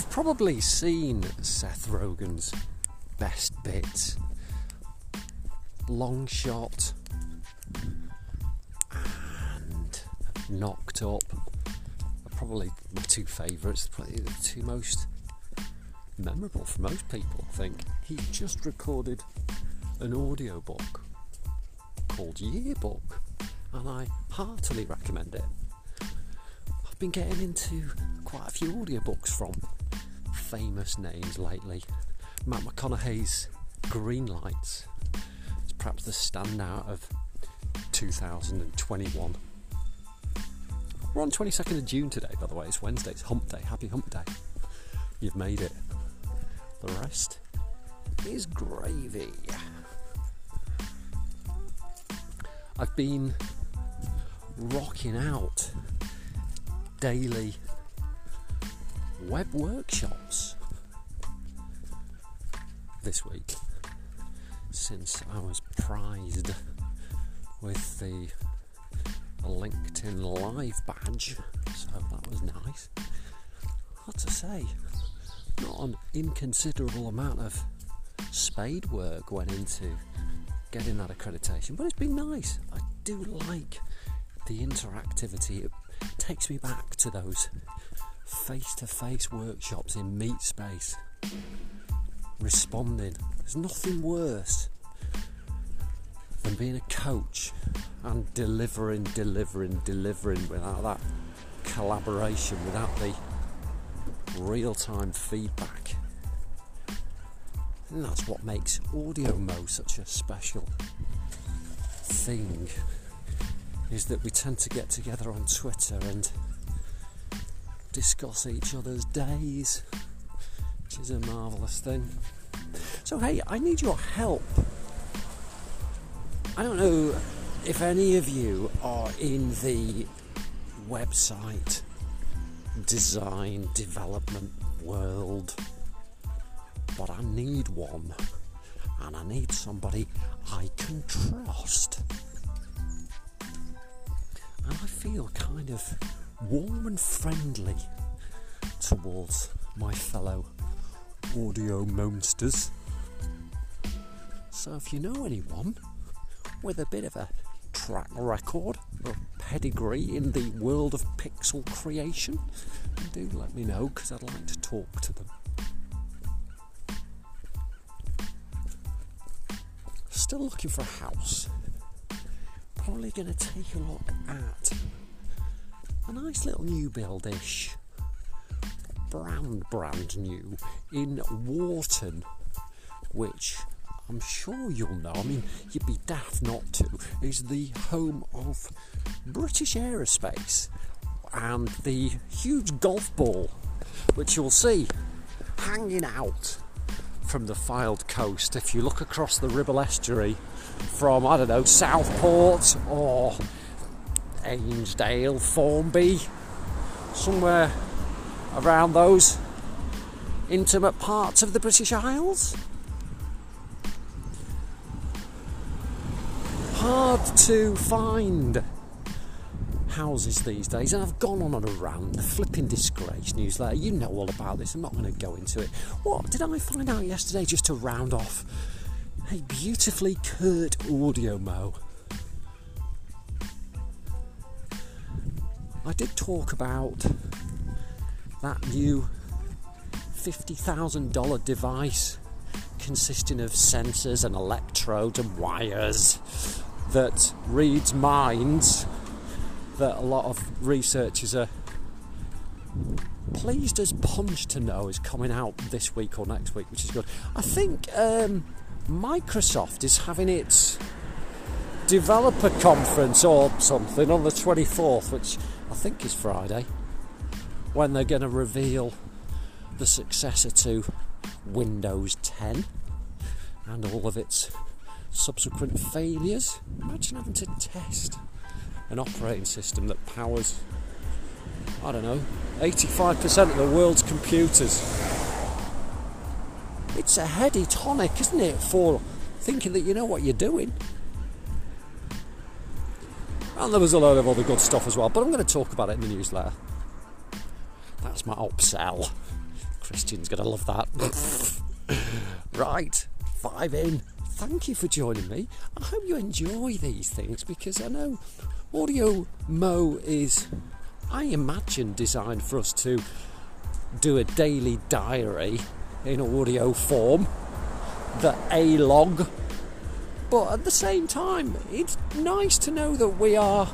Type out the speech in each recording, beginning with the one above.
You've probably seen Seth Rogen's best bits. Long shot and knocked up are probably my two favourites, probably the two most memorable for most people, I think. He just recorded an audiobook called Yearbook, and I heartily recommend it. I've been getting into quite a few audiobooks from famous names lately. Matt McConaughey's Green Lights is perhaps the standout of 2021. We're on 22nd of June today, by the way. It's Wednesday. It's Hump Day. Happy Hump Day. You've made it. The rest is gravy. I've been rocking out daily web workshops this week since I was prized with the LinkedIn Live badge, so that was nice. What to say, not an inconsiderable amount of spade work went into getting that accreditation, but it's been nice. I do like the interactivity. It takes me back to those face to face workshops in meet space. Responding. There's nothing worse than being a coach and delivering, delivering, delivering without that collaboration, without the real time feedback. And that's what makes Audio Mo such a special thing. Is that we tend to get together on Twitter and discuss each other's days, which is a marvellous thing. So, hey, I need your help. I don't know if any of you are in the website design development world, but I need one, and I need somebody I can trust. And I feel kind of warm and friendly towards my fellow audio monsters. So if you know anyone with a bit of a track record or pedigree in the world of pixel creation, do let me know because I'd like to talk to them. Still looking for a house. Probably going to take a look at a nice little new buildish, brand brand new in Warton, which I'm sure you'll know. I mean, you'd be daft not to. Is the home of British Aerospace and the huge golf ball, which you'll see hanging out from the Fylde coast if you look across the Ribble estuary from, I don't know, Southport or Ainsdale, Formby, somewhere around those intimate parts of the British Isles. Hard to find houses these days, and I've gone on and around the flipping disgrace newsletter. You know all about this, I'm not going to go into it. What did I find out yesterday just to round off a beautifully curt audio mo? I did talk about that new $50,000 device consisting of sensors and electrodes and wires that reads minds that a lot of researchers are pleased as punch to know is coming out this week or next week, which is good. I think um, Microsoft is having its developer conference or something on the 24th, which I think is Friday, when they're going to reveal the successor to Windows 10 and all of its subsequent failures. Imagine having to test an operating system that powers, I don't know, 85% of the world's computers. It's a heady tonic, isn't it, for thinking that you know what you're doing? And there was a load of other good stuff as well, but I'm going to talk about it in the newsletter. That's my upsell. Christian's going to love that. right, five in. Thank you for joining me. I hope you enjoy these things because I know Audio Mo is, I imagine, designed for us to do a daily diary in audio form, the A log. But at the same time, it's nice to know that we are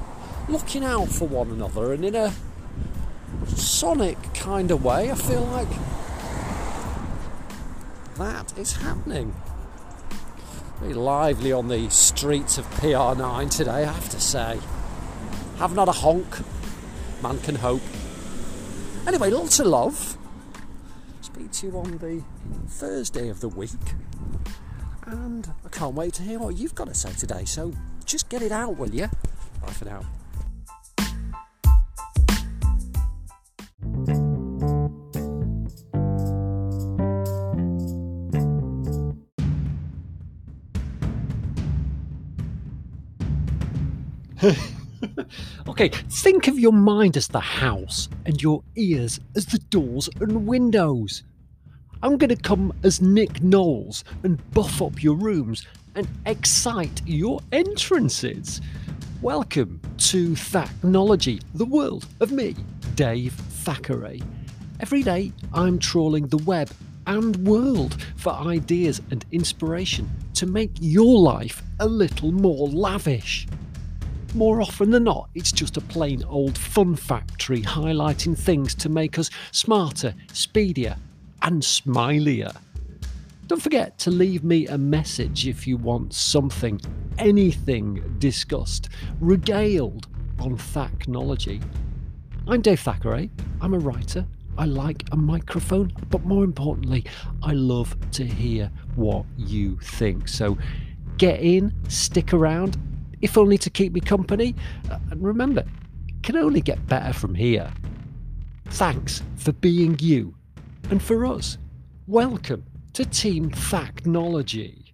looking out for one another and in a sonic kind of way, I feel like that is happening. Very lively on the streets of PR9 today, I have to say. Haven't had a honk. Man can hope. Anyway, lots of love. Speak to you on the Thursday of the week. And I can't wait to hear what you've got to say today. So just get it out, will you? Bye for now. okay, think of your mind as the house and your ears as the doors and windows. I'm going to come as Nick Knowles and buff up your rooms and excite your entrances. Welcome to Thachnology, the world of me, Dave Thackeray. Every day I'm trawling the web and world for ideas and inspiration to make your life a little more lavish more often than not, it's just a plain old fun factory highlighting things to make us smarter, speedier, and smilier. Don't forget to leave me a message if you want something, anything discussed, regaled on Thachnology. I'm Dave Thackeray. I'm a writer. I like a microphone, but more importantly, I love to hear what you think. So get in, stick around, if only to keep me company. Uh, and remember, it can only get better from here. Thanks for being you. And for us, welcome to Team Thachnology.